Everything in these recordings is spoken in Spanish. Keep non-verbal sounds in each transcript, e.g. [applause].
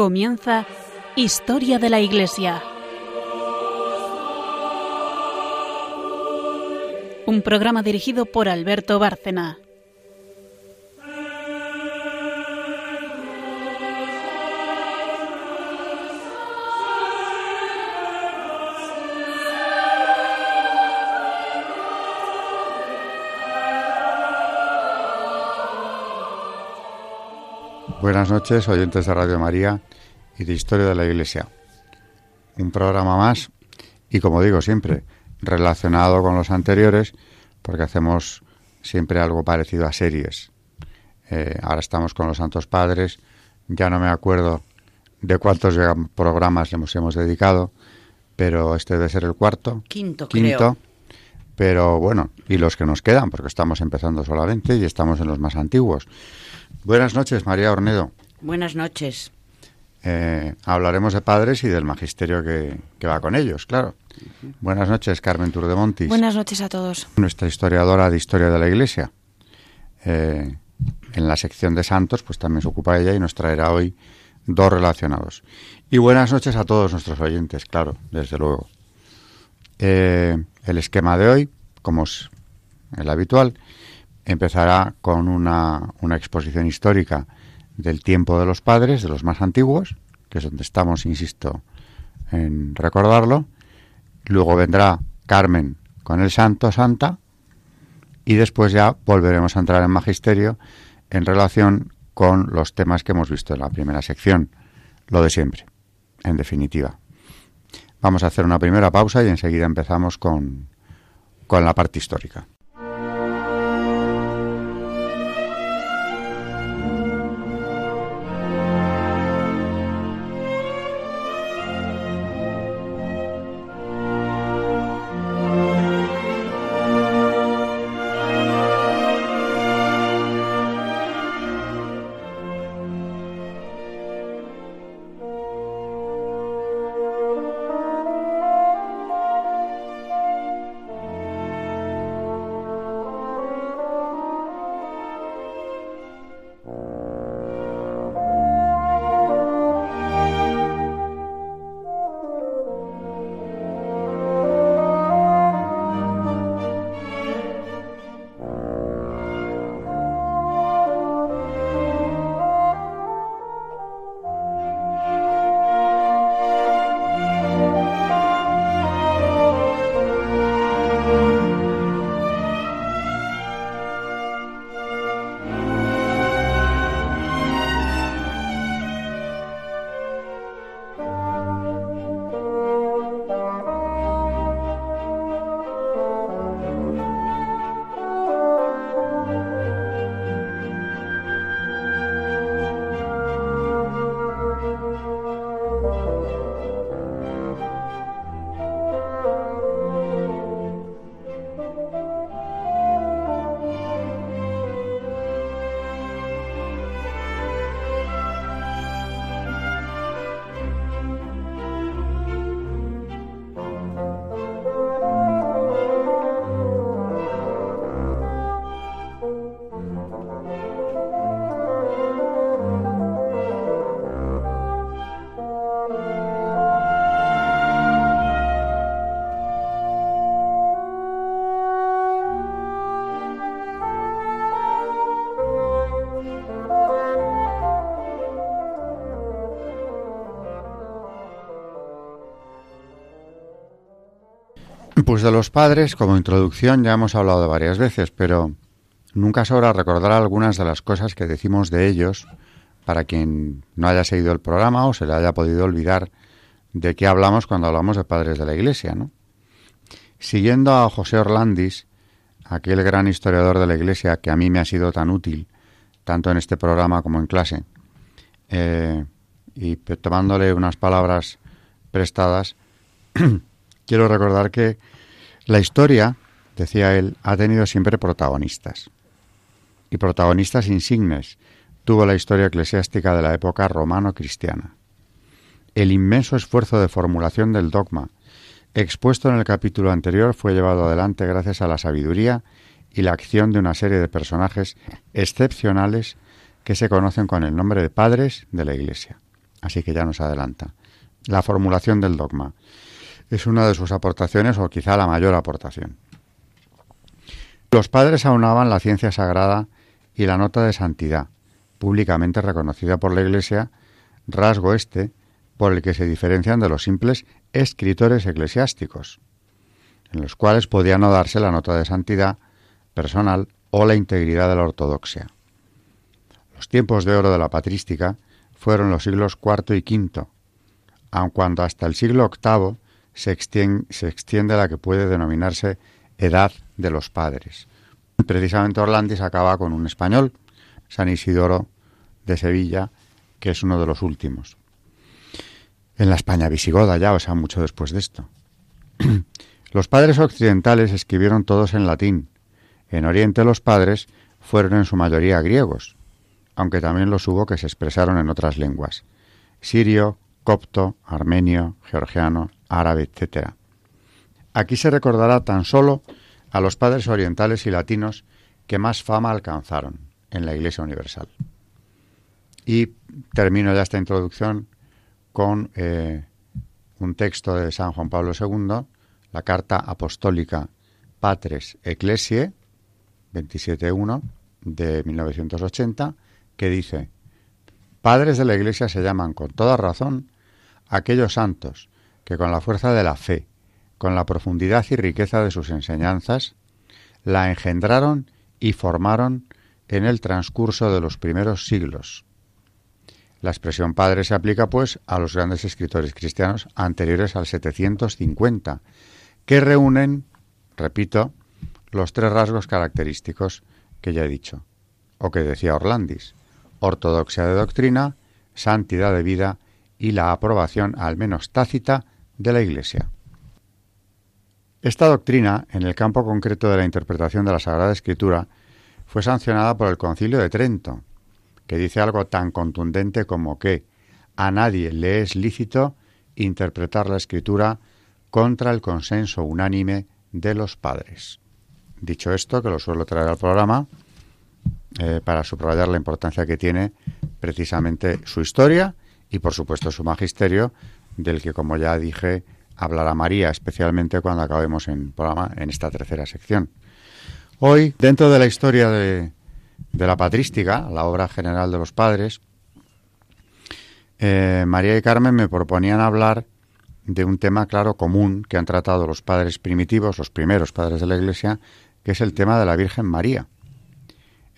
Comienza Historia de la Iglesia. Un programa dirigido por Alberto Bárcena. Buenas noches, oyentes de Radio María y de Historia de la Iglesia. Un programa más y, como digo siempre, relacionado con los anteriores, porque hacemos siempre algo parecido a series. Eh, ahora estamos con los Santos Padres, ya no me acuerdo de cuántos programas les hemos dedicado, pero este debe ser el cuarto. Quinto, quinto. Pero bueno, y los que nos quedan, porque estamos empezando solamente y estamos en los más antiguos. Buenas noches, María Ornedo. Buenas noches. Eh, hablaremos de padres y del magisterio que, va con ellos, claro. Buenas noches, Carmen Turdemontis. Buenas noches a todos. Nuestra historiadora de Historia de la Iglesia. Eh, en la sección de santos, pues también se ocupa ella y nos traerá hoy dos relacionados. Y buenas noches a todos nuestros oyentes, claro, desde luego. Eh, el esquema de hoy, como es el habitual, empezará con una, una exposición histórica del tiempo de los padres, de los más antiguos, que es donde estamos, insisto, en recordarlo. Luego vendrá Carmen con el Santo Santa y después ya volveremos a entrar en magisterio en relación con los temas que hemos visto en la primera sección, lo de siempre, en definitiva. Vamos a hacer una primera pausa y enseguida empezamos con, con la parte histórica. Pues de los padres, como introducción, ya hemos hablado varias veces, pero nunca sobra recordar algunas de las cosas que decimos de ellos para quien no haya seguido el programa o se le haya podido olvidar de qué hablamos cuando hablamos de padres de la Iglesia, ¿no? Siguiendo a José Orlandis, aquel gran historiador de la Iglesia que a mí me ha sido tan útil, tanto en este programa como en clase, eh, y tomándole unas palabras prestadas, [clears throat] quiero recordar que la historia, decía él, ha tenido siempre protagonistas. Y protagonistas insignes tuvo la historia eclesiástica de la época romano-cristiana. El inmenso esfuerzo de formulación del dogma, expuesto en el capítulo anterior, fue llevado adelante gracias a la sabiduría y la acción de una serie de personajes excepcionales que se conocen con el nombre de padres de la Iglesia. así que ya nos adelanta. La formulación del dogma es una de sus aportaciones o quizá la mayor aportación. Los padres aunaban la ciencia sagrada y la nota de santidad, públicamente reconocida por la Iglesia, rasgo este por el que se diferencian de los simples escritores eclesiásticos, en los cuales podía no darse la nota de santidad personal o la integridad de la ortodoxia. Los tiempos de oro de la patrística fueron los siglos IV y V, aun cuando hasta el siglo VIII se extiende, extiende la que puede denominarse edad de los padres. Precisamente Orlandis acaba con un español, San Isidoro de Sevilla, que es uno de los últimos. En la España visigoda ya, o sea, mucho después de esto. [clears throat] los padres occidentales escribieron todos en latín. En Oriente los padres fueron en su mayoría griegos, aunque también los hubo que se expresaron en otras lenguas. Sirio, copto, armenio, georgiano, árabe, etc. Aquí se recordará tan solo a los padres orientales y latinos que más fama alcanzaron en la Iglesia Universal. Y termino ya esta introducción con eh, un texto de San Juan Pablo II, la Carta Apostólica Patres Ecclesiae, 27.1 de 1980, que dice, Padres de la Iglesia se llaman con toda razón aquellos santos que con la fuerza de la fe, con la profundidad y riqueza de sus enseñanzas, la engendraron y formaron en el transcurso de los primeros siglos. La expresión padre se aplica, pues, a los grandes escritores cristianos anteriores al 750, que reúnen, repito, los tres rasgos característicos que ya he dicho, o que decía Orlandis, ortodoxia de doctrina, santidad de vida y la aprobación, al menos tácita, de la Iglesia. Esta doctrina, en el campo concreto de la interpretación de la Sagrada Escritura, fue sancionada por el Concilio de Trento, que dice algo tan contundente como que a nadie le es lícito interpretar la Escritura contra el consenso unánime de los padres. Dicho esto, que lo suelo traer al programa, eh, para subrayar la importancia que tiene precisamente su historia y, por supuesto, su magisterio, del que, como ya dije, hablará María, especialmente cuando acabemos en, programa, en esta tercera sección. Hoy, dentro de la historia de, la patrística, la obra general de los padres, eh, María y Carmen me proponían hablar de un tema claro común que han tratado los padres primitivos, los primeros padres de la Iglesia, que es el tema de la Virgen María.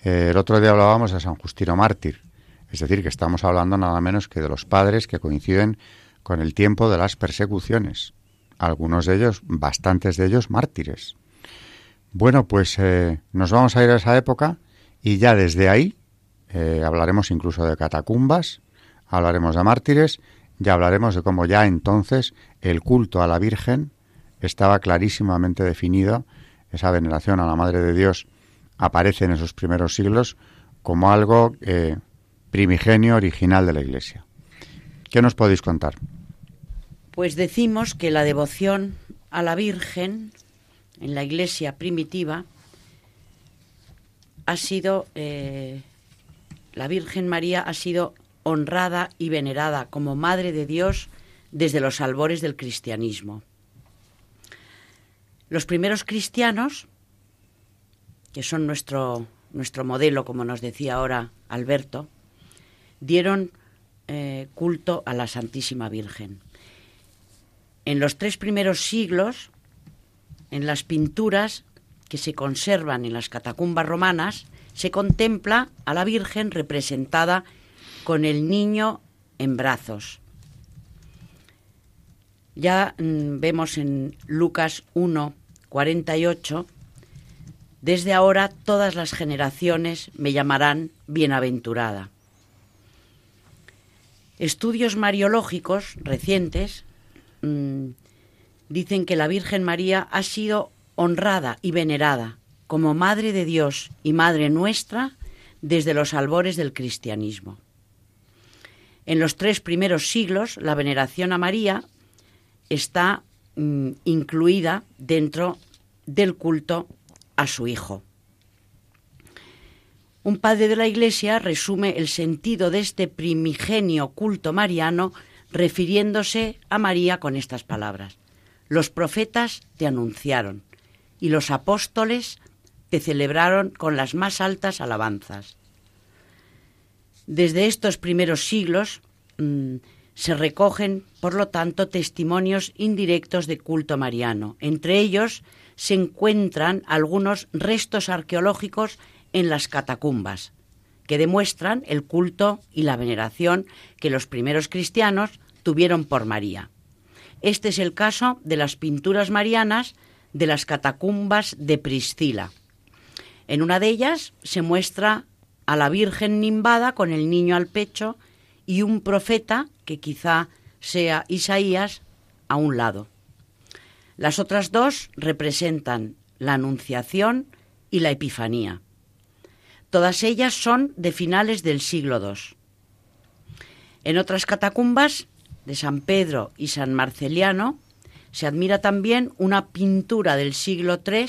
Eh, el otro día hablábamos de San Justino Mártir, es decir, que estamos hablando nada menos que de los padres que coinciden con el tiempo de las persecuciones, algunos de ellos, bastantes de ellos, mártires. Bueno, pues eh, nos vamos a ir a esa época y ya desde ahí eh, hablaremos incluso de catacumbas, hablaremos de mártires, ya hablaremos de cómo ya entonces el culto a la Virgen estaba clarísimamente definido, esa veneración a la Madre de Dios aparece en esos primeros siglos como algo eh, primigenio original de la Iglesia. ¿Qué nos podéis contar? Pues decimos que la devoción a la Virgen en la Iglesia primitiva ha sido, eh, la Virgen María ha sido honrada y venerada como Madre de Dios desde los albores del cristianismo. Los primeros cristianos, que son nuestro, nuestro modelo, como nos decía ahora Alberto, dieron eh, culto a la Santísima Virgen. En los tres primeros siglos, en las pinturas que se conservan en las catacumbas romanas, se contempla a la Virgen representada con el niño en brazos. Ya mm, vemos en Lucas 1, 48, desde ahora todas las generaciones me llamarán bienaventurada. Estudios mariológicos recientes mm, dicen que la Virgen María ha sido honrada y venerada como Madre de Dios y Madre nuestra desde los albores del cristianismo. En los tres primeros siglos, la veneración a María está mm, incluida dentro del culto a su Hijo. Un padre de la Iglesia resume el sentido de este primigenio culto mariano refiriéndose a María con estas palabras. Los profetas te anunciaron y los apóstoles te celebraron con las más altas alabanzas. Desde estos primeros siglos mm, se recogen, por lo tanto, testimonios indirectos de culto mariano. Entre ellos se encuentran algunos restos arqueológicos en las catacumbas, que demuestran el culto y la veneración que los primeros cristianos tuvieron por María. Este es el caso de las pinturas marianas de las catacumbas de Priscila. En una de ellas se muestra a la Virgen nimbada con el niño al pecho y un profeta, que quizá sea Isaías, a un lado. Las otras dos representan la Anunciación y la Epifanía. Todas ellas son de finales del siglo II. En otras catacumbas de San Pedro y San Marceliano se admira también una pintura del siglo III,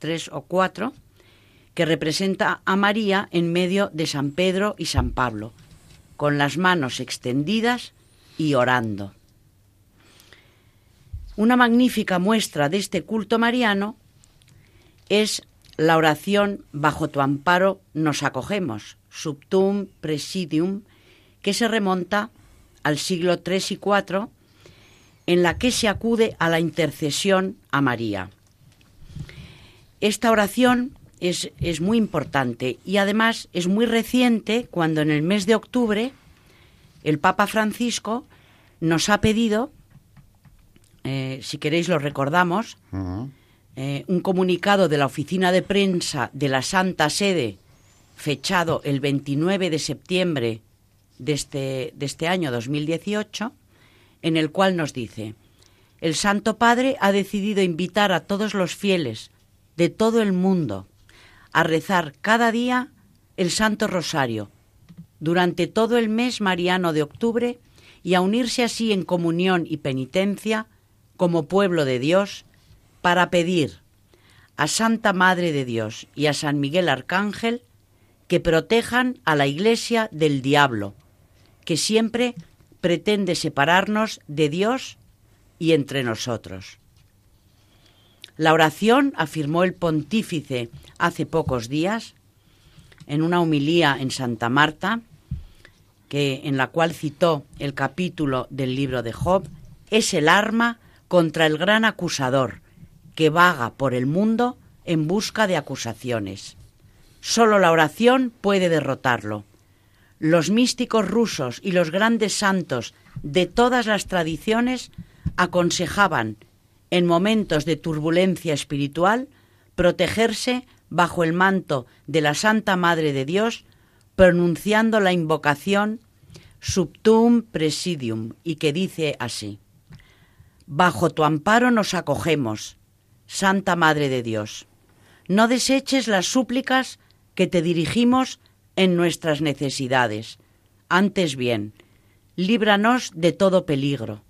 tres o cuatro, que representa a María en medio de San Pedro y San Pablo, con las manos extendidas y orando. Una magnífica muestra de este culto mariano es la oración Bajo tu amparo nos acogemos, subtum presidium, que se remonta al siglo III y IV, en la que se acude a la intercesión a María. Esta oración es, es, muy importante y además es muy reciente cuando en el mes de octubre el Papa Francisco nos ha pedido, eh, si queréis lo recordamos, eh, un comunicado de la oficina de prensa de la Santa Sede, fechado el 29 de septiembre de este, de este año 2018, en el cual nos dice, el Santo Padre ha decidido invitar a todos los fieles de todo el mundo a rezar cada día el Santo Rosario durante todo el mes mariano de octubre y a unirse así en comunión y penitencia como pueblo de Dios para pedir a Santa Madre de Dios y a San Miguel Arcángel que protejan a la Iglesia del diablo, que siempre pretende separarnos de Dios y entre nosotros. La oración, afirmó el pontífice hace pocos días, en una humilía en Santa Marta, que, en la cual citó el capítulo del libro de Job, es el arma contra el gran acusador que vaga por el mundo en busca de acusaciones. Solo la oración puede derrotarlo. Los místicos rusos y los grandes santos de todas las tradiciones aconsejaban, en momentos de turbulencia espiritual, protegerse bajo el manto de la Santa Madre de Dios pronunciando la invocación Subtum Presidium y que dice así, Bajo tu amparo nos acogemos, Santa Madre de Dios. No deseches las súplicas que te dirigimos en nuestras necesidades. Antes bien, líbranos de todo peligro.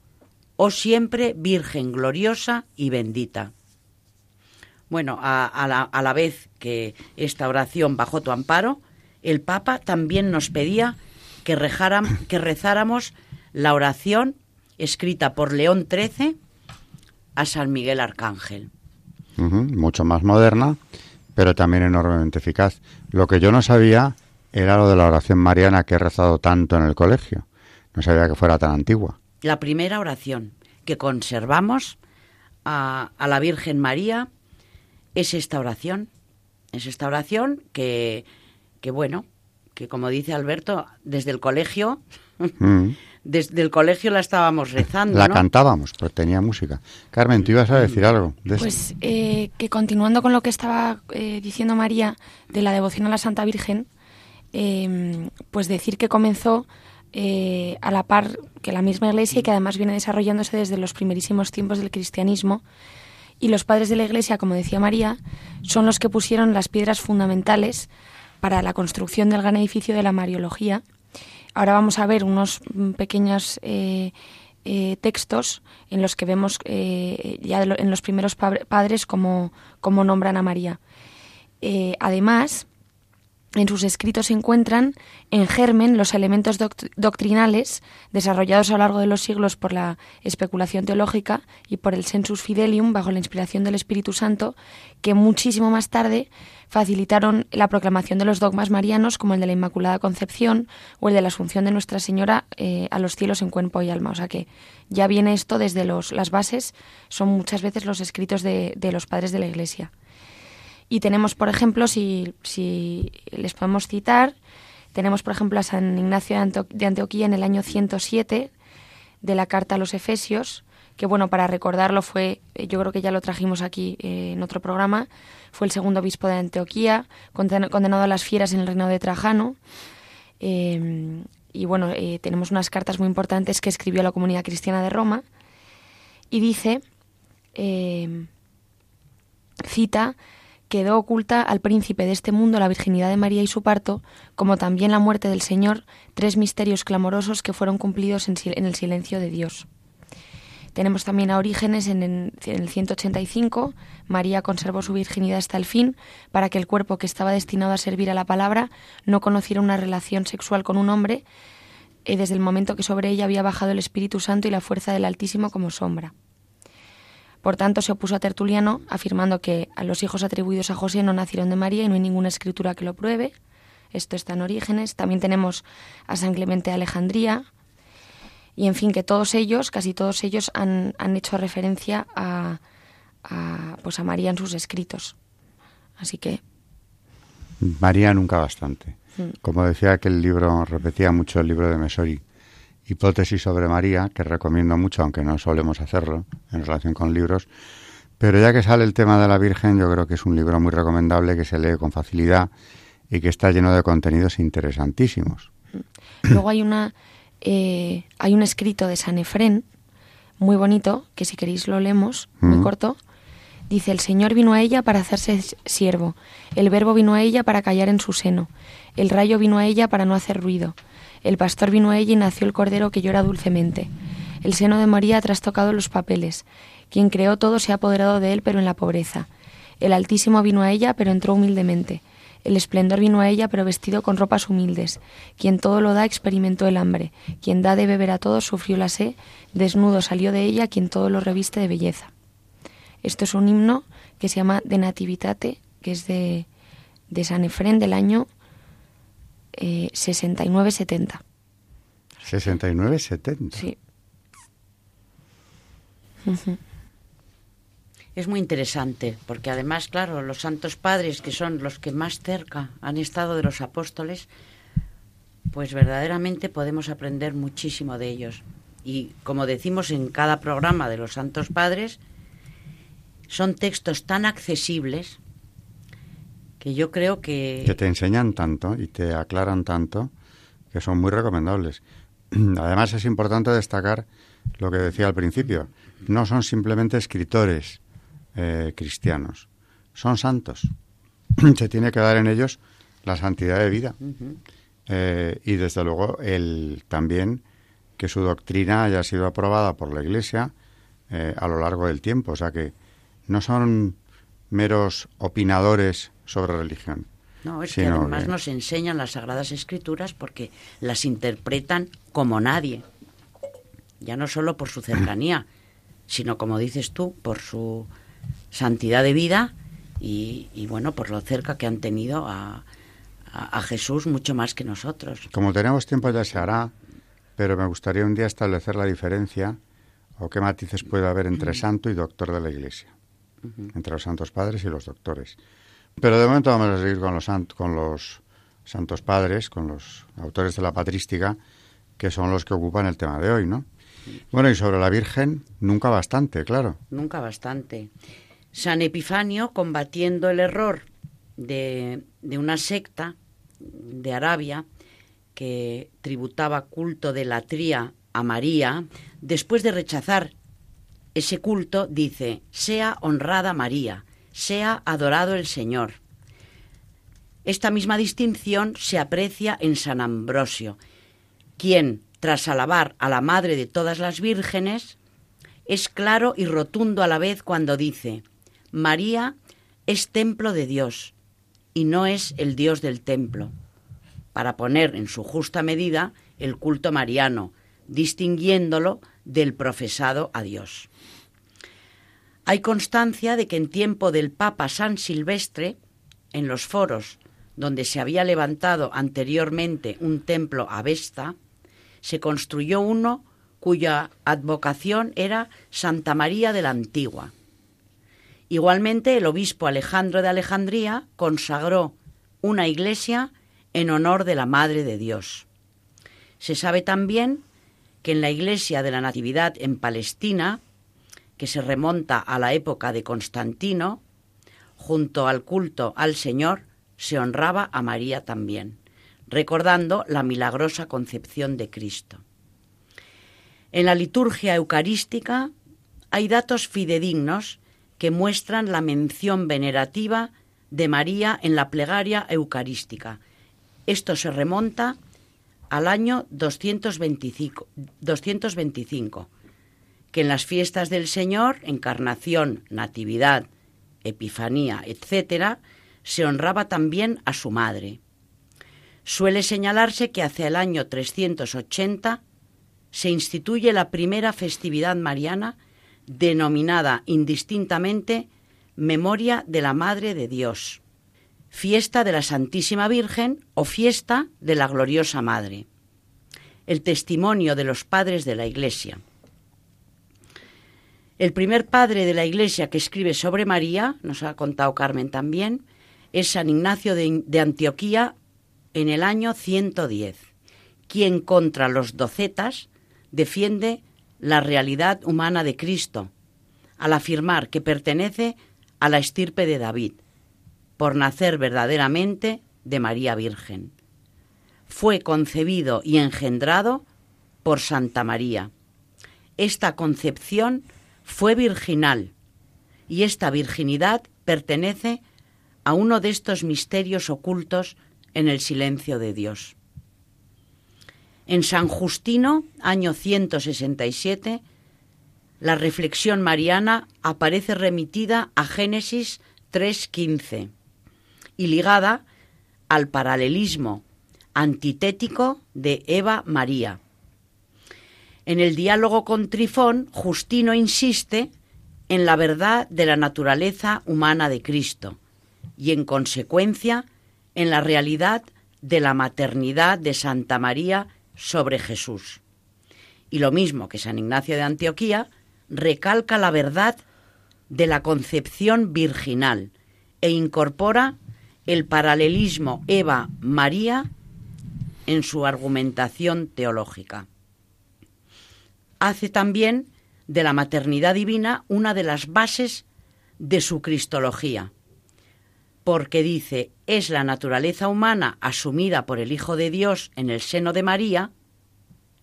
Oh siempre Virgen gloriosa y bendita. Bueno, a, la, vez que esta oración bajo tu amparo, el Papa también nos pedía que, que rezáramos la oración escrita por León XIII a San Miguel Arcángel. Mucho más moderna, pero también enormemente eficaz. Lo que yo no sabía era lo de la oración mariana que he rezado tanto en el colegio. No sabía que fuera tan antigua. La primera oración que conservamos a, a la Virgen María es esta oración. Es esta oración que que bueno, que como dice Alberto, desde el colegio, mm. [laughs] desde el colegio la estábamos rezando. La cantábamos, pero tenía música. Carmen, tú ibas a decir algo. pues eh, que continuando con lo que estaba eh, diciendo María de la devoción a la Santa Virgen, em, pues decir que comenzó eh, a la par que la misma Iglesia y que además viene desarrollándose desde los primerísimos tiempos del cristianismo. Y los padres de la Iglesia, como decía María, son los que pusieron las piedras fundamentales para la construcción del gran edificio de la Mariología. Ahora vamos a ver unos mm, pequeños eh, eh, textos en los que vemos eh, ya en los primeros padres cómo, nombran a María. además, en sus escritos se encuentran en germen los elementos doctrinales desarrollados a lo largo de los siglos por la especulación teológica y por el sensus fidelium bajo la inspiración del Espíritu Santo, que muchísimo más tarde facilitaron la proclamación de los dogmas marianos como el de la Inmaculada Concepción o el de la Asunción de Nuestra Señora eh, a los cielos en cuerpo y alma. O sea que ya viene esto desde los, las bases, son muchas veces los escritos de los padres de la Iglesia. Y tenemos, por ejemplo, si, si les podemos citar, tenemos, por ejemplo, a San Ignacio de Antioquía en el año 107 de la Carta a los Efesios, que bueno, para recordarlo fue, eh, yo creo que ya lo trajimos aquí eh, en otro programa, fue el segundo obispo de Antioquía, condenado a las fieras en el reino de Trajano. Em, y bueno, eh, tenemos unas cartas muy importantes que escribió a la comunidad cristiana de Roma y dice, em, cita, quedó oculta al príncipe de este mundo la virginidad de María y su parto, como también la muerte del Señor, tres misterios clamorosos que fueron cumplidos en, el silencio de Dios. Tenemos también a Orígenes en, el 185. María conservó su virginidad hasta el fin para que el cuerpo que estaba destinado a servir a la palabra no conociera una relación sexual con un hombre eh, desde el momento que sobre ella había bajado el Espíritu Santo y la fuerza del Altísimo como sombra. Por tanto, se opuso a Tertuliano, afirmando que a los hijos atribuidos a José no nacieron de María y no hay ninguna escritura que lo pruebe. Esto está en Orígenes. También tenemos a San Clemente de Alejandría. Y en fin, que todos ellos, casi todos ellos, han, hecho referencia a, pues a María en sus escritos. Así que. María nunca bastante. Mm. Como decía que el libro, repetía mucho el libro de Mesori, hipótesis sobre María, que recomiendo mucho, aunque no solemos hacerlo en relación con libros. Pero ya que sale el tema de la Virgen, yo creo que es un libro muy recomendable, que se lee con facilidad y que está lleno de contenidos interesantísimos. Luego hay una eh, hay un escrito de San Efrén muy bonito, que si queréis lo leemos, muy corto. Dice, el Señor vino a ella para hacerse siervo, el Verbo vino a ella para callar en su seno, el rayo vino a ella para no hacer ruido, el pastor vino a ella y nació el cordero que llora dulcemente. El seno de María ha trastocado los papeles. Quien creó todo se ha apoderado de él, pero en la pobreza. El Altísimo vino a ella, pero entró humildemente. El esplendor vino a ella, pero vestido con ropas humildes. Quien todo lo da experimentó el hambre. Quien da de beber a todos sufrió la sed. Desnudo salió de ella quien todo lo reviste de belleza. Esto es un himno que se llama De Nativitate, que es de, de San Efrén del año 69-70. 69-70. Sí. Es muy interesante, porque además, claro, los santos padres, que son los que más cerca han estado de los apóstoles, pues verdaderamente podemos aprender muchísimo de ellos. Y como decimos en cada programa de los santos padres, son textos tan accesibles que yo creo que... Que te enseñan tanto y te aclaran tanto que son muy recomendables. [clears throat] Además es importante destacar lo que decía al principio. No son simplemente escritores eh, cristianos, son santos. [clears throat] Se tiene que dar en ellos la santidad de vida. Eh, y desde luego el, también que su doctrina haya sido aprobada por la Iglesia eh, a lo largo del tiempo. O sea que no son meros opinadores sobre religión. No, es que además nos enseñan las Sagradas Escrituras porque las interpretan como nadie. Ya no solo por su cercanía, [clears throat] sino como dices tú, por su santidad de vida y, bueno, por lo cerca que han tenido a, a, Jesús mucho más que nosotros. Como tenemos tiempo ya se hará, pero me gustaría un día establecer la diferencia o qué matices puede haber entre santo y doctor de la Iglesia, entre los santos padres y los doctores. Pero de momento vamos a seguir con los, con los santos padres, con los autores de la patrística, que son los que ocupan el tema de hoy, ¿no? Bueno, y sobre la Virgen, nunca bastante, claro. Nunca bastante. San Epifanio, combatiendo el error de, una secta de Arabia que tributaba culto de latría a María, después de rechazar ese culto, dice, sea honrada María, sea adorado el Señor. Esta misma distinción se aprecia en San Ambrosio, quien, tras alabar a la Madre de todas las vírgenes, es claro y rotundo a la vez cuando dice, María es templo de Dios, y no es el Dios del templo, para poner en su justa medida el culto mariano, distinguiéndolo del profesado a Dios. Hay constancia de que en tiempo del Papa San Silvestre, en los foros donde se había levantado anteriormente un templo a Vesta, se construyó uno cuya advocación era Santa María de la Antigua. Igualmente, el obispo Alejandro de Alejandría consagró una iglesia en honor de la Madre de Dios. Se sabe también que en la iglesia de la Natividad en Palestina, que se remonta a la época de Constantino, junto al culto al Señor, se honraba a María también, recordando la milagrosa concepción de Cristo. En la liturgia eucarística hay datos fidedignos que muestran la mención venerativa de María en la plegaria eucarística. Esto se remonta al año 225, 225 que en las fiestas del Señor, encarnación, natividad, epifanía, etc., se honraba también a su madre. Suele señalarse que hacia el año 380 se instituye la primera festividad mariana denominada indistintamente Memoria de la Madre de Dios, fiesta de la Santísima Virgen o fiesta de la Gloriosa Madre. El testimonio de los padres de la Iglesia. El primer padre de la Iglesia que escribe sobre María, nos ha contado Carmen también, es San Ignacio de, Antioquía en el año 110, quien contra los docetas defiende la realidad humana de Cristo, al afirmar que pertenece a la estirpe de David, por nacer verdaderamente de María Virgen. Fue concebido y engendrado por Santa María. Esta concepción fue virginal y esta virginidad pertenece a uno de estos misterios ocultos en el silencio de Dios. En San Justino, año 167, la reflexión mariana aparece remitida a Génesis 3.15 y ligada al paralelismo antitético de Eva María. En el diálogo con Trifón, Justino insiste en la verdad de la naturaleza humana de Cristo y, en consecuencia, en la realidad de la maternidad de Santa María sobre Jesús. Y lo mismo que San Ignacio de Antioquía, recalca la verdad de la concepción virginal e incorpora el paralelismo Eva-María en su argumentación teológica hace también de la maternidad divina una de las bases de su cristología, porque dice, es la naturaleza humana asumida por el Hijo de Dios en el seno de María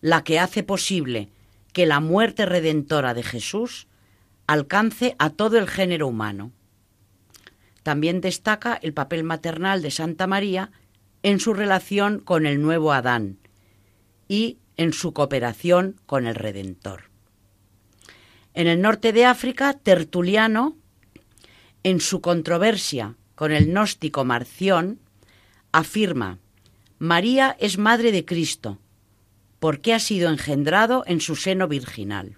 la que hace posible que la muerte redentora de Jesús alcance a todo el género humano. También destaca el papel maternal de Santa María en su relación con el nuevo Adán y en su cooperación con el Redentor. En el norte de África, Tertuliano, en su controversia con el gnóstico Marción, afirma, María es madre de Cristo, porque ha sido engendrado en su seno virginal.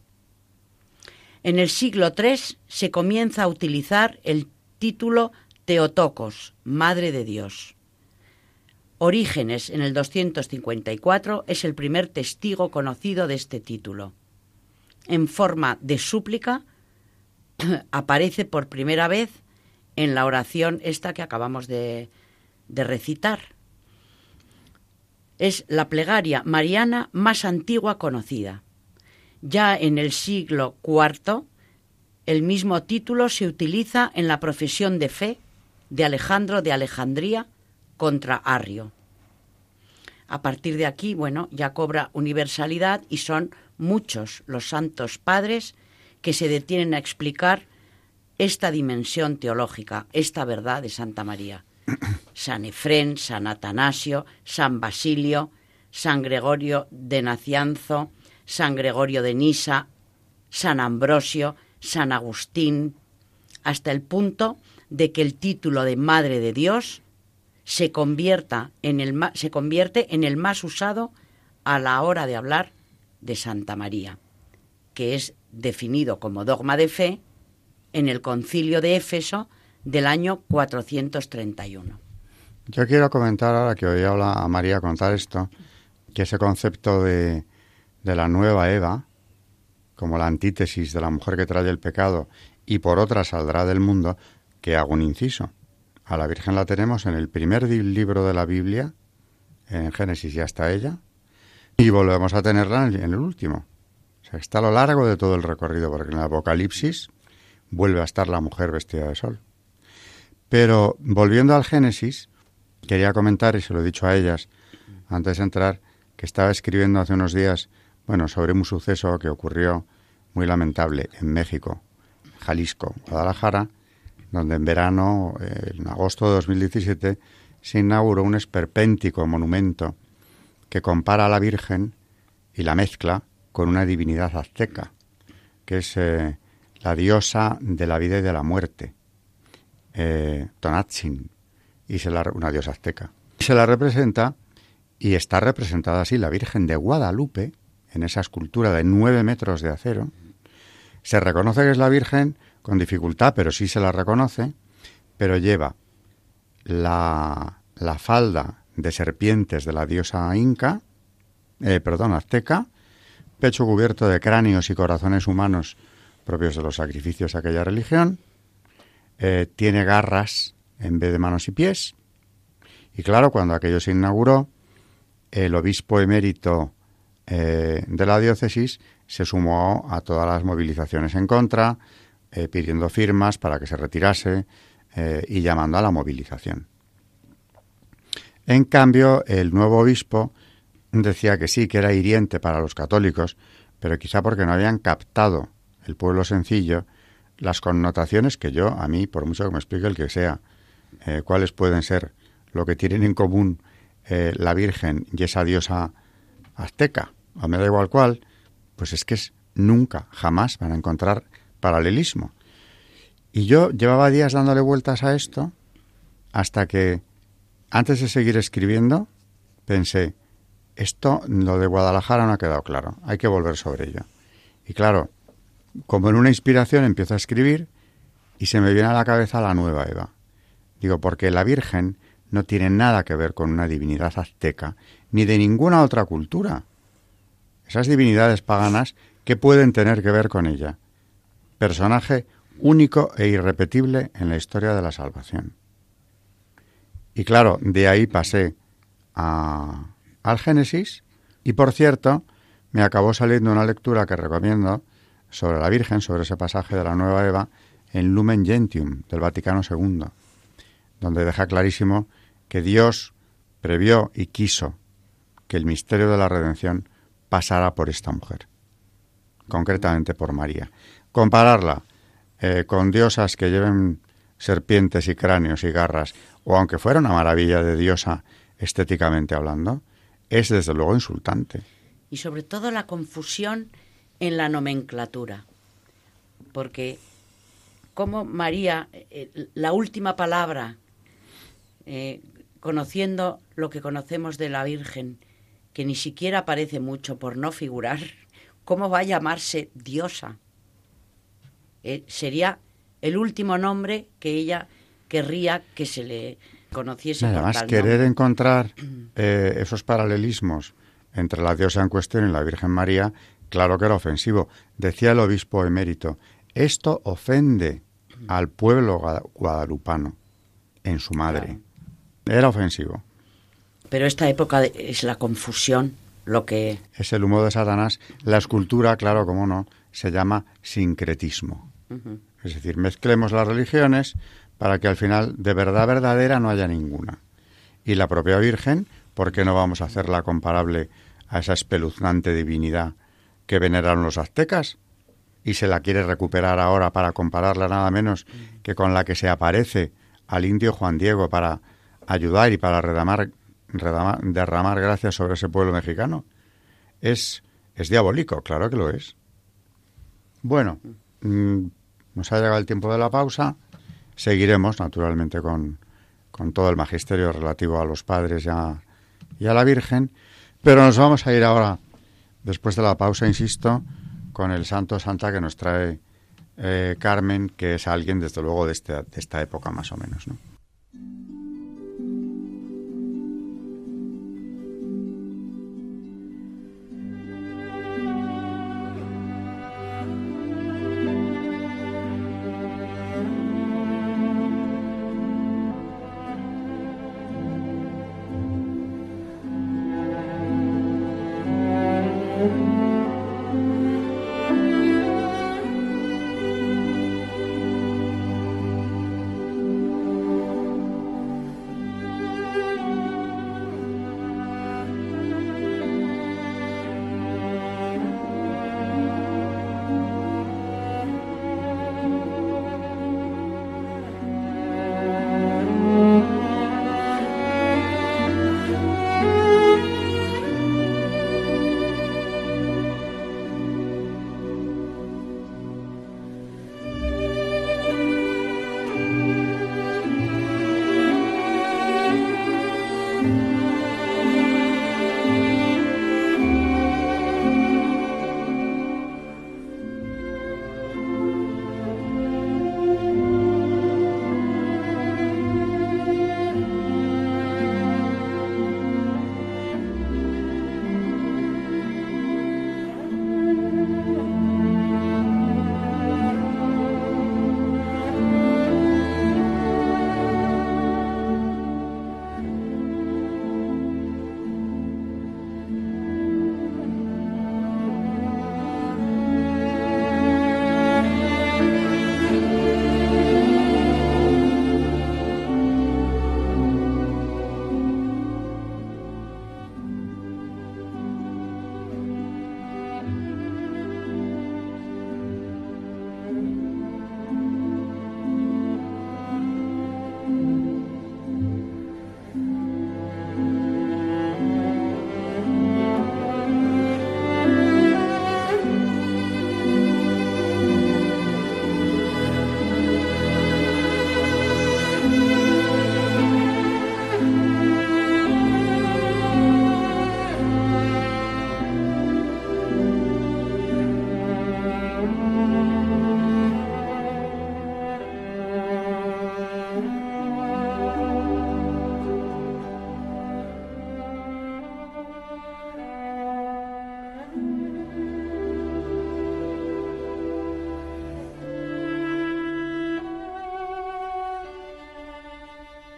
En el siglo III se comienza a utilizar el título Teotocos, Madre de Dios. Orígenes, en el 254, es el primer testigo conocido de este título. En forma de súplica, [clears throat] aparece por primera vez en la oración esta que acabamos de, de recitar. Es la plegaria mariana más antigua conocida. Ya en el siglo IV, el mismo título se utiliza en la profesión de fe de Alejandro de Alejandría, contra Arrio. A partir de aquí, bueno, ya cobra universalidad y son muchos los santos padres que se detienen a explicar esta dimensión teológica, esta verdad de Santa María. [clears throat] San Efrén, San Atanasio, San Basilio, San Gregorio de Nacianzo, San Gregorio de Nisa, San Ambrosio, San Agustín, hasta el punto de que el título de Madre de Dios se convierta en el se convierte en el más usado a la hora de hablar de Santa María, que es definido como dogma de fe en el Concilio de Éfeso del año 431. Yo quiero comentar ahora que oí a María contar esto, que ese concepto de, de la nueva Eva, como la antítesis de la mujer que trae el pecado y por otra saldrá del mundo, que hago un inciso. A la Virgen la tenemos en el primer libro de la Biblia, en Génesis y hasta ella, y volvemos a tenerla en el último. O sea, está a lo largo de todo el recorrido, porque en el Apocalipsis vuelve a estar la mujer vestida de sol. Pero volviendo al Génesis, quería comentar, y se lo he dicho a ellas antes de entrar, que estaba escribiendo hace unos días, bueno, sobre un suceso que ocurrió muy lamentable en México, Jalisco, Guadalajara, donde en verano, en agosto de 2017, se inauguró un esperpéntico monumento que compara a la Virgen y la mezcla con una divinidad azteca, que es eh, la diosa de la vida y de la muerte, eh, Tonatzin, y se una diosa azteca. Se la representa y está representada así la Virgen de Guadalupe, en esa escultura de nueve metros de acero. Se reconoce que es la Virgen con dificultad, pero sí se la reconoce, pero lleva la, la falda de serpientes de la diosa inca, eh, perdón, azteca, pecho cubierto de cráneos y corazones humanos propios de los sacrificios de aquella religión, eh, tiene garras en vez de manos y pies, y claro, cuando aquello se inauguró, el obispo emérito eh, de la diócesis se sumó a todas las movilizaciones en contra, eh, pidiendo firmas para que se retirase y llamando a la movilización. En cambio, el nuevo obispo decía que sí, que era hiriente para los católicos, pero quizá porque no habían captado el pueblo sencillo las connotaciones que yo, a mí, por mucho que me explique el que sea, eh, cuáles pueden ser lo que tienen en común la Virgen y esa diosa azteca, o me da igual cuál, pues es que es, nunca, jamás van a encontrar paralelismo. Y yo llevaba días dándole vueltas a esto hasta que, antes de seguir escribiendo, pensé, esto, lo de Guadalajara no ha quedado claro, hay que volver sobre ello. Y claro, como en una inspiración empiezo a escribir y se me viene a la cabeza la nueva Eva. Digo, porque la Virgen no tiene nada que ver con una divinidad azteca ni de ninguna otra cultura. Esas divinidades paganas, ¿qué pueden tener que ver con ella? personaje único e irrepetible en la historia de la salvación. Y claro, de ahí pasé a, al Génesis y por cierto, me acabó saliendo una lectura que recomiendo sobre la Virgen, sobre ese pasaje de la Nueva Eva, en Lumen Gentium del Vaticano II, donde deja clarísimo que Dios previó y quiso que el misterio de la redención pasara por esta mujer, concretamente por María. Compararla eh, con diosas que lleven serpientes y cráneos y garras, o aunque fuera una maravilla de diosa estéticamente hablando, es desde luego insultante. Y sobre todo la confusión en la nomenclatura, porque como María, eh, la última palabra, eh, conociendo lo que conocemos de la Virgen, que ni siquiera aparece mucho por no figurar, ¿cómo va a llamarse diosa? Eh, sería el último nombre que ella querría que se le conociese. Además, querer encontrar esos paralelismos entre la diosa en cuestión y la Virgen María, claro que era ofensivo. Decía el obispo emérito, esto ofende al pueblo guadalupano en su madre. Era ofensivo. Pero esta época es la confusión lo que... Es el humo de Satanás. La escultura, claro, como no, se llama sincretismo. Es decir, mezclemos las religiones para que al final de verdad verdadera no haya ninguna. Y la propia Virgen, ¿por qué no vamos a hacerla comparable a esa espeluznante divinidad que veneraron los aztecas? Y se la quiere recuperar ahora para compararla nada menos que con la que se aparece al indio Juan Diego para ayudar y para redamar, derramar gracias sobre ese pueblo mexicano. Es, es diabólico, claro que lo es. Bueno, mm, nos ha llegado el tiempo de la pausa. Seguiremos, naturalmente, con, con todo el magisterio relativo a los padres y a, y a la Virgen. Pero nos vamos a ir ahora, después de la pausa, insisto, con el santo santa que nos trae eh, Carmen, que es alguien, desde luego, de, este, de esta época más o menos. ¿no?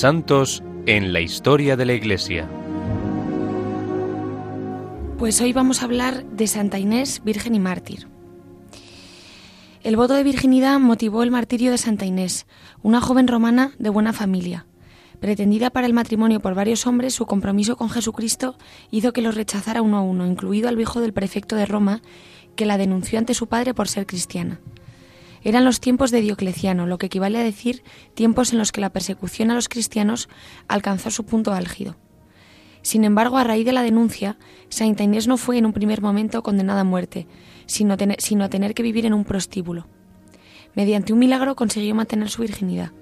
Santos en la historia de la Iglesia. Pues hoy vamos a hablar de Santa Inés, Virgen y Mártir. El voto de virginidad motivó el martirio de Santa Inés, una joven romana de buena familia. Pretendida para el matrimonio por varios hombres, su compromiso con Jesucristo hizo que los rechazara uno a uno, incluido al hijo del prefecto de Roma, que la denunció ante su padre por ser cristiana. Eran los tiempos de Diocleciano, lo que equivale a decir tiempos en los que la persecución a los cristianos alcanzó su punto álgido. Sin embargo, a raíz de la denuncia, Santa Inés no fue en un primer momento condenada a muerte, sino, sino a tener que vivir en un prostíbulo. Mediante un milagro consiguió mantener su virginidad.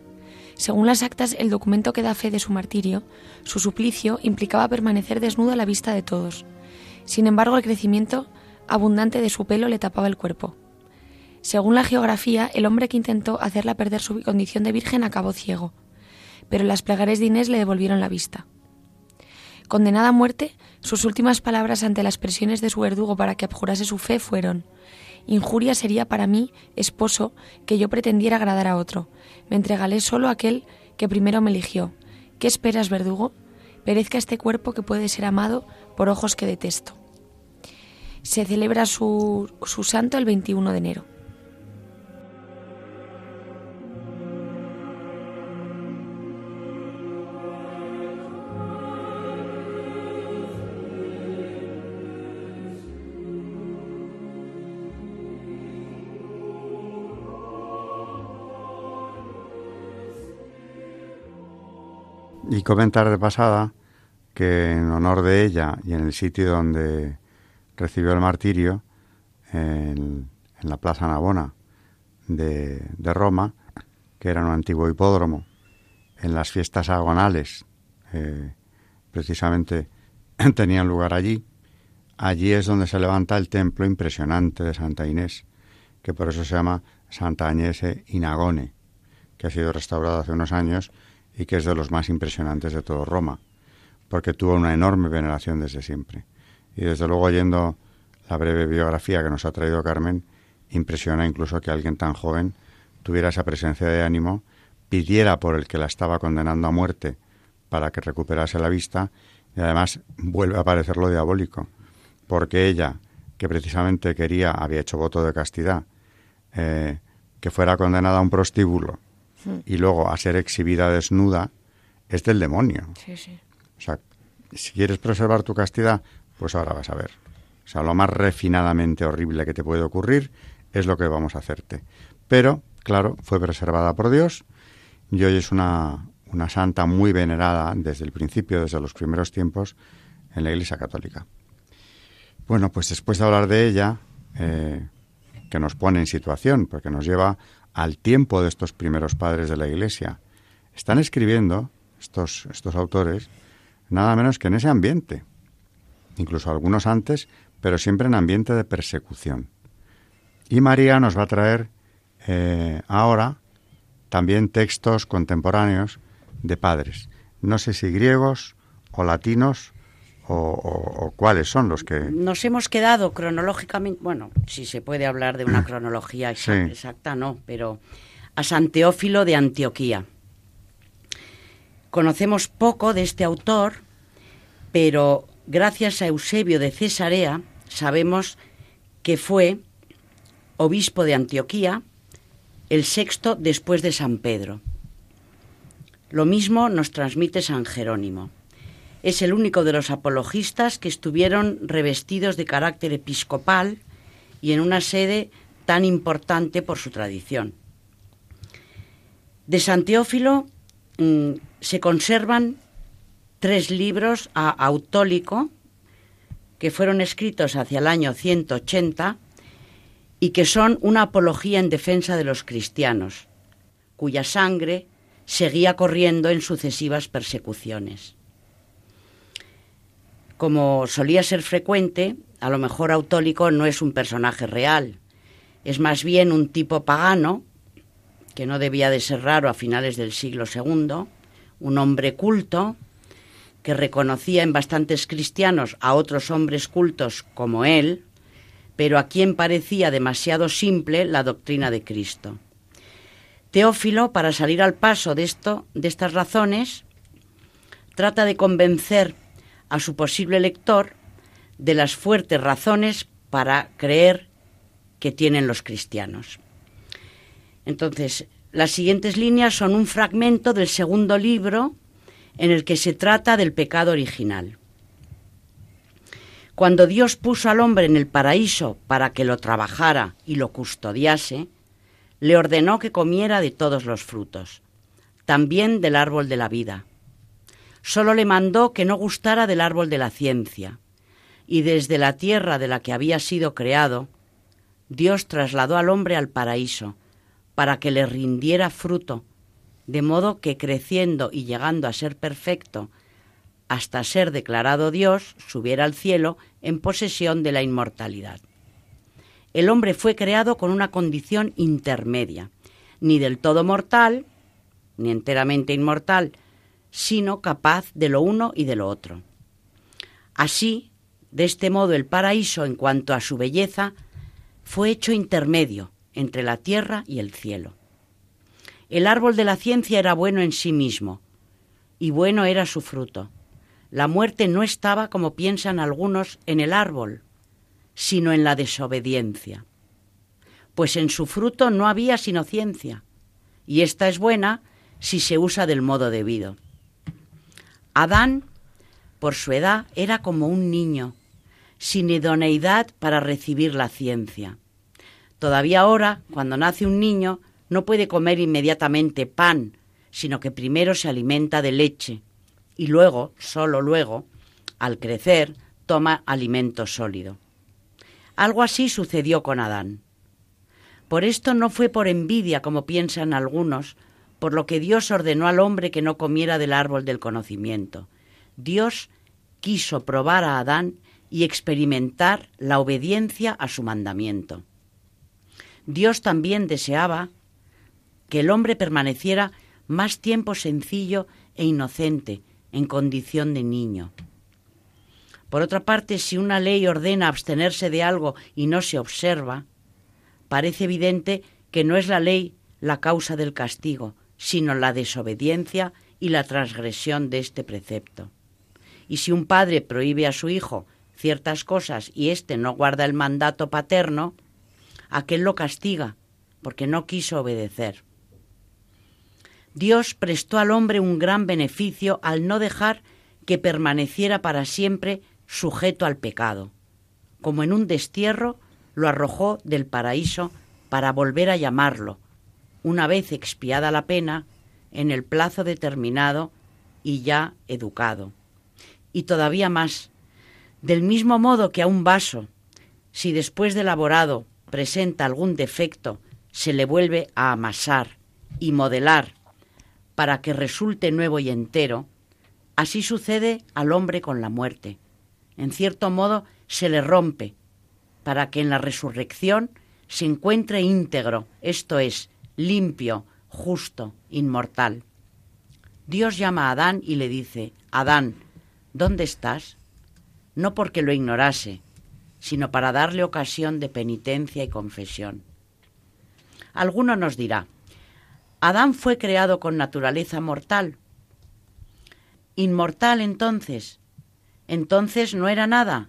Según las actas, el documento que da fe de su martirio, su suplicio implicaba permanecer desnuda a la vista de todos. Sin embargo, el crecimiento abundante de su pelo le tapaba el cuerpo. Según la geografía, el hombre que intentó hacerla perder su condición de virgen acabó ciego, pero las plegarias de Inés le devolvieron la vista. Condenada a muerte, sus últimas palabras ante las presiones de su verdugo para que abjurase su fe fueron Injuria sería para mí, esposo, que yo pretendiera agradar a otro. Me entregaré solo a aquel que primero me eligió. ¿Qué esperas, verdugo? Perezca este cuerpo que puede ser amado por ojos que detesto. Se celebra su, su santo el 21 de enero. Y comentar de pasada que en honor de ella y en el sitio donde recibió el martirio, en, la Plaza Navona de, Roma, que era un antiguo hipódromo, en las fiestas agonales, eh, precisamente [clears throat] tenían lugar allí. Allí es donde se levanta el templo impresionante de Santa Inés, que por eso se llama Santa Agnese Inagone, que ha sido restaurado hace unos años y que es de los más impresionantes de todo Roma, porque tuvo una enorme veneración desde siempre. Y desde luego, oyendo la breve biografía que nos ha traído Carmen, impresiona incluso que alguien tan joven tuviera esa presencia de ánimo, pidiera por el que la estaba condenando a muerte para que recuperase la vista, y además vuelve a aparecer lo diabólico, porque ella, que precisamente quería, había hecho voto de castidad, eh, que fuera condenada a un prostíbulo y luego a ser exhibida desnuda es del demonio. Sí, sí. O sea, si quieres preservar tu castidad, pues ahora vas a ver. O sea, lo más refinadamente horrible que te puede ocurrir es lo que vamos a hacerte. Pero, claro, fue preservada por Dios y hoy es una, una santa muy venerada desde el principio, desde los primeros tiempos, en la Iglesia Católica. Bueno, pues después de hablar de ella, eh, que nos pone en situación, porque nos lleva al tiempo de estos primeros padres de la Iglesia. Están escribiendo, estos, estos autores, nada menos que en ese ambiente, incluso algunos antes, pero siempre en ambiente de persecución. Y María nos va a traer eh, ahora también textos contemporáneos de padres, no sé si griegos o latinos o, cuáles son los que... Nos hemos quedado cronológicamente, bueno, si se puede hablar de una cronología exacta, no, pero a San Teófilo de Antioquía. Conocemos poco de este autor, pero gracias a Eusebio de Cesarea sabemos que fue obispo de Antioquía el sexto después de San Pedro. Lo mismo nos transmite San Jerónimo es el único de los apologistas que estuvieron revestidos de carácter episcopal y en una sede tan importante por su tradición. De San Teófilo mm, se conservan tres libros a autólico que fueron escritos hacia el año 180 y que son una apología en defensa de los cristianos, cuya sangre seguía corriendo en sucesivas persecuciones como solía ser frecuente, a lo mejor Autólico no es un personaje real, es más bien un tipo pagano, que no debía de ser raro a finales del siglo II, un hombre culto, que reconocía en bastantes cristianos a otros hombres cultos como él, pero a quien parecía demasiado simple la doctrina de Cristo. Teófilo, para salir al paso de esto, de estas razones, trata de convencer a su posible lector de las fuertes razones para creer que tienen los cristianos. Entonces, las siguientes líneas son un fragmento del segundo libro en el que se trata del pecado original. Cuando Dios puso al hombre en el paraíso para que lo trabajara y lo custodiase, le ordenó que comiera de todos los frutos, también del árbol de la vida solo le mandó que no gustara del árbol de la ciencia, y desde la tierra de la que había sido creado, Dios trasladó al hombre al paraíso, para que le rindiera fruto, de modo que creciendo y llegando a ser perfecto, hasta ser declarado Dios, subiera al cielo en posesión de la inmortalidad. El hombre fue creado con una condición intermedia, ni del todo mortal, ni enteramente inmortal, sino capaz de lo uno y de lo otro. Así, de este modo, el paraíso, en cuanto a su belleza, fue hecho intermedio entre la tierra y el cielo. El árbol de la ciencia era bueno en sí mismo, y bueno era su fruto. La muerte no estaba, como piensan algunos, en el árbol, sino en la desobediencia. Pues en su fruto no había sino ciencia, y esta es buena si se usa del modo debido. Adán, por su edad, era como un niño, sin idoneidad para recibir la ciencia. Todavía ahora, cuando nace un niño, no puede comer inmediatamente pan, sino que primero se alimenta de leche y luego, solo luego, al crecer, toma alimento sólido. Algo así sucedió con Adán. Por esto no fue por envidia, como piensan algunos, por lo que Dios ordenó al hombre que no comiera del árbol del conocimiento. Dios quiso probar a Adán y experimentar la obediencia a su mandamiento. Dios también deseaba que el hombre permaneciera más tiempo sencillo e inocente, en condición de niño. Por otra parte, si una ley ordena abstenerse de algo y no se observa, parece evidente que no es la ley la causa del castigo, sino la desobediencia y la transgresión de este precepto. Y si un padre prohíbe a su hijo ciertas cosas y éste no guarda el mandato paterno, aquel lo castiga porque no quiso obedecer. Dios prestó al hombre un gran beneficio al no dejar que permaneciera para siempre sujeto al pecado. Como en un destierro, lo arrojó del paraíso para volver a llamarlo, una vez expiada la pena, en el plazo determinado y ya educado. Y todavía más, del mismo modo que a un vaso, si después de elaborado presenta algún defecto, se le vuelve a amasar y modelar para que resulte nuevo y entero, así sucede al hombre con la muerte. En cierto modo se le rompe, para que en la resurrección se encuentre íntegro, esto es, limpio, justo, inmortal. Dios llama a Adán y le dice, Adán, ¿dónde estás? No porque lo ignorase, sino para darle ocasión de penitencia y confesión. Alguno nos dirá, Adán fue creado con naturaleza mortal. Inmortal entonces. Entonces no era nada.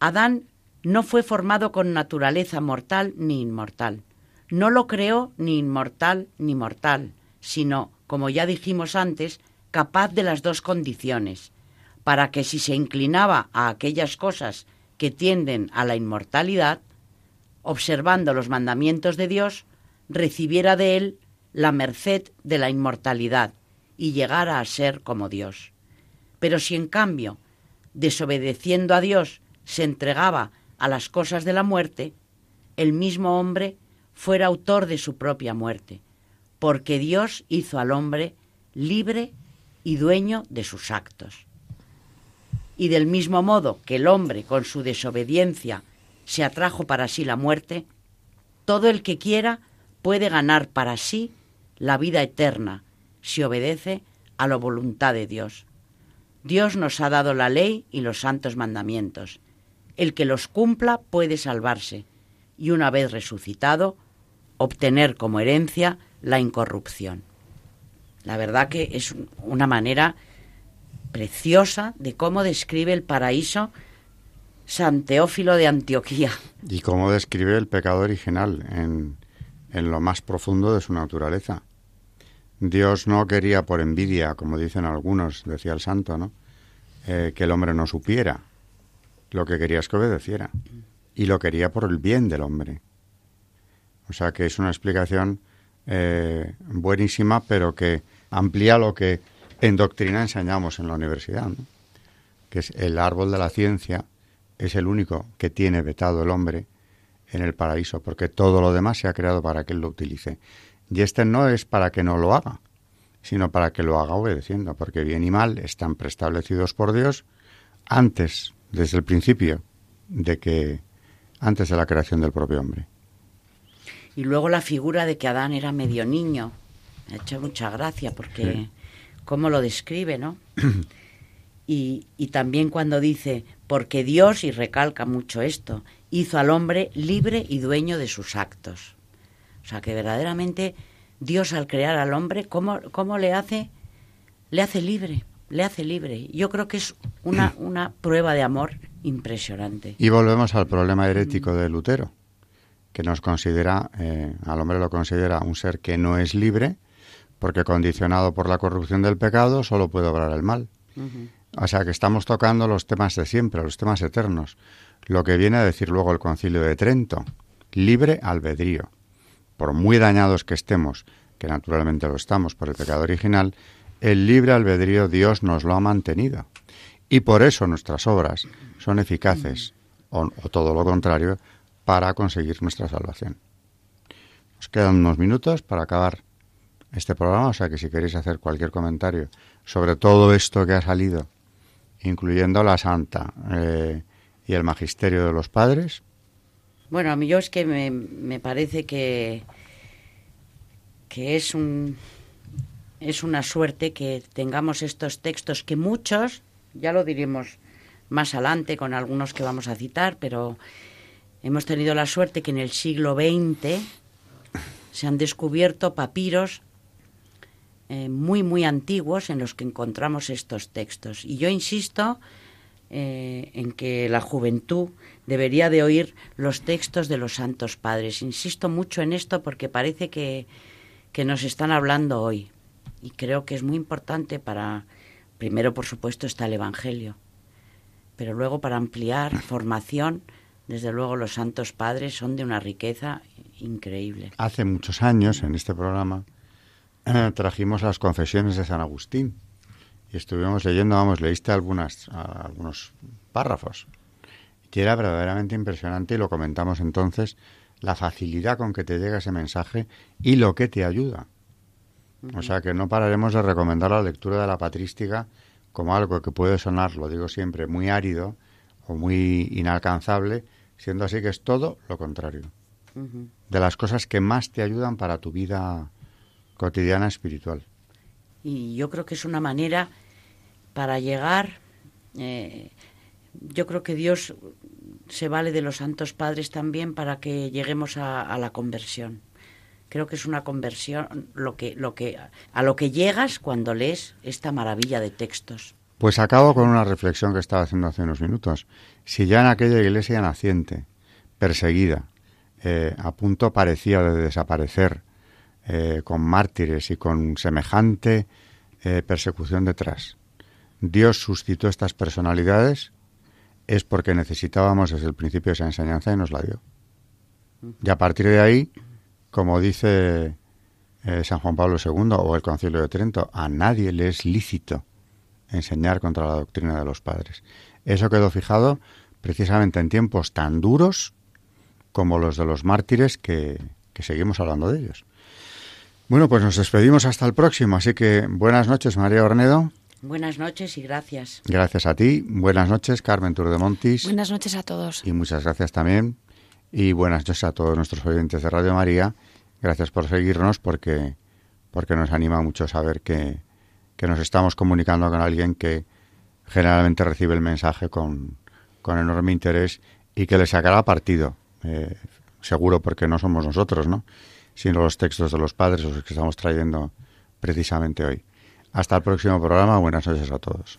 Adán no fue formado con naturaleza mortal ni inmortal. No lo creó ni inmortal ni mortal, sino, como ya dijimos antes, capaz de las dos condiciones, para que si se inclinaba a aquellas cosas que tienden a la inmortalidad, observando los mandamientos de Dios, recibiera de él la merced de la inmortalidad y llegara a ser como Dios. Pero si en cambio, desobedeciendo a Dios, se entregaba a las cosas de la muerte, el mismo hombre fuera autor de su propia muerte, porque Dios hizo al hombre libre y dueño de sus actos. Y del mismo modo que el hombre con su desobediencia se atrajo para sí la muerte, todo el que quiera puede ganar para sí la vida eterna si obedece a la voluntad de Dios. Dios nos ha dado la ley y los santos mandamientos. El que los cumpla puede salvarse y una vez resucitado, obtener como herencia la incorrupción. La verdad que es una manera preciosa de cómo describe el paraíso San Teófilo de Antioquía. Y cómo describe el pecado original en, en lo más profundo de su naturaleza. Dios no quería por envidia, como dicen algunos, decía el santo, ¿no? Eh, que el hombre no supiera. Lo que quería es que obedeciera. Y lo quería por el bien del hombre. O sea que es una explicación eh, buenísima, pero que amplía lo que en doctrina enseñamos en la universidad, que es el árbol de la ciencia es el único que tiene vetado el hombre en el paraíso, porque todo lo demás se ha creado para que él lo utilice. Y este no es para que no lo haga, sino para que lo haga obedeciendo, porque bien y mal están preestablecidos por Dios antes, desde el principio, de que antes de la creación del propio hombre. Y luego la figura de que Adán era medio niño. Me ha hecho mucha gracia porque cómo lo describe, ¿no? [clears throat] y, y también cuando dice, porque Dios, y recalca mucho esto, hizo al hombre libre y dueño de sus actos. O sea, que verdaderamente Dios al crear al hombre, ¿cómo, cómo le hace? Le hace libre. le hace libre. Yo creo que es una, [clears throat] una prueba de amor impresionante. Y volvemos al problema herético de Lutero, que nos considera, eh, al hombre lo considera un ser que no es libre, porque condicionado por la corrupción del pecado solo puede obrar el mal. O sea que estamos tocando los temas de siempre, los temas eternos. Lo que viene a decir luego el concilio de Trento, libre albedrío. Por muy dañados que estemos, que naturalmente lo estamos por el pecado original, el libre albedrío Dios nos lo ha mantenido. Y por eso nuestras obras son eficaces, o, todo lo contrario, para conseguir nuestra salvación. Nos quedan unos minutos para acabar este programa, o sea que si queréis hacer cualquier comentario sobre todo esto que ha salido, incluyendo la Santa eh, y el Magisterio de los Padres. Bueno, a mí yo es que me, me parece que, que es un es una suerte que tengamos estos textos que muchos, ya lo diremos más adelante con algunos que vamos a citar, pero hemos tenido la suerte que en el siglo XX se han descubierto papiros eh, muy, muy antiguos en los que encontramos estos textos. Y yo insisto eh, en que la juventud debería de oír los textos de los santos padres. Insisto mucho en esto porque parece que, que nos están hablando hoy. Y creo que es muy importante para, primero por supuesto está el Evangelio, pero luego para ampliar formación, desde luego los santos padres son de una riqueza increíble. Hace muchos años en este programa eh, trajimos las confesiones de San Agustín y estuvimos leyendo, vamos, leíste algunas, algunos párrafos. Y era verdaderamente impresionante y lo comentamos entonces, la facilidad con que te llega ese mensaje y lo que te ayuda. O sea que no pararemos de recomendar la lectura de la patrística como algo que puede sonar, lo digo siempre, muy árido o muy inalcanzable, siendo así que es todo lo contrario. De las cosas que más te ayudan para tu vida cotidiana espiritual. Y yo creo que es una manera para llegar, eh, yo creo que Dios se vale de los santos padres también para que lleguemos a, la conversión. Creo que es una conversión lo que, lo que, a lo que llegas cuando lees esta maravilla de textos. Pues acabo con una reflexión que estaba haciendo hace unos minutos. Si ya en aquella iglesia naciente, perseguida, eh, a punto parecía de desaparecer, eh, con mártires y con semejante eh, persecución detrás. Dios suscitó estas personalidades es porque necesitábamos desde el principio esa enseñanza y nos la dio. Y a partir de ahí, como dice San Juan Pablo II o el Concilio de Trento, a nadie le es lícito enseñar contra la doctrina de los padres. Eso quedó fijado precisamente en tiempos tan duros como los de los mártires que seguimos hablando de ellos. Bueno, pues nos despedimos hasta el próximo, así que buenas noches, María Ornedo. Buenas noches y gracias. Gracias a ti. Buenas noches, Carmen Tour de Montis. Buenas noches a todos. Y muchas gracias también. Y buenas noches a todos nuestros oyentes de Radio María. Gracias por seguirnos porque, porque nos anima mucho saber que, que nos estamos comunicando con alguien que generalmente recibe el mensaje con, con enorme interés y que le sacará partido. Eh, seguro porque no somos nosotros, ¿no? sino los textos de los padres, los que estamos trayendo precisamente hoy. Hasta el próximo programa. Buenas noches a todos.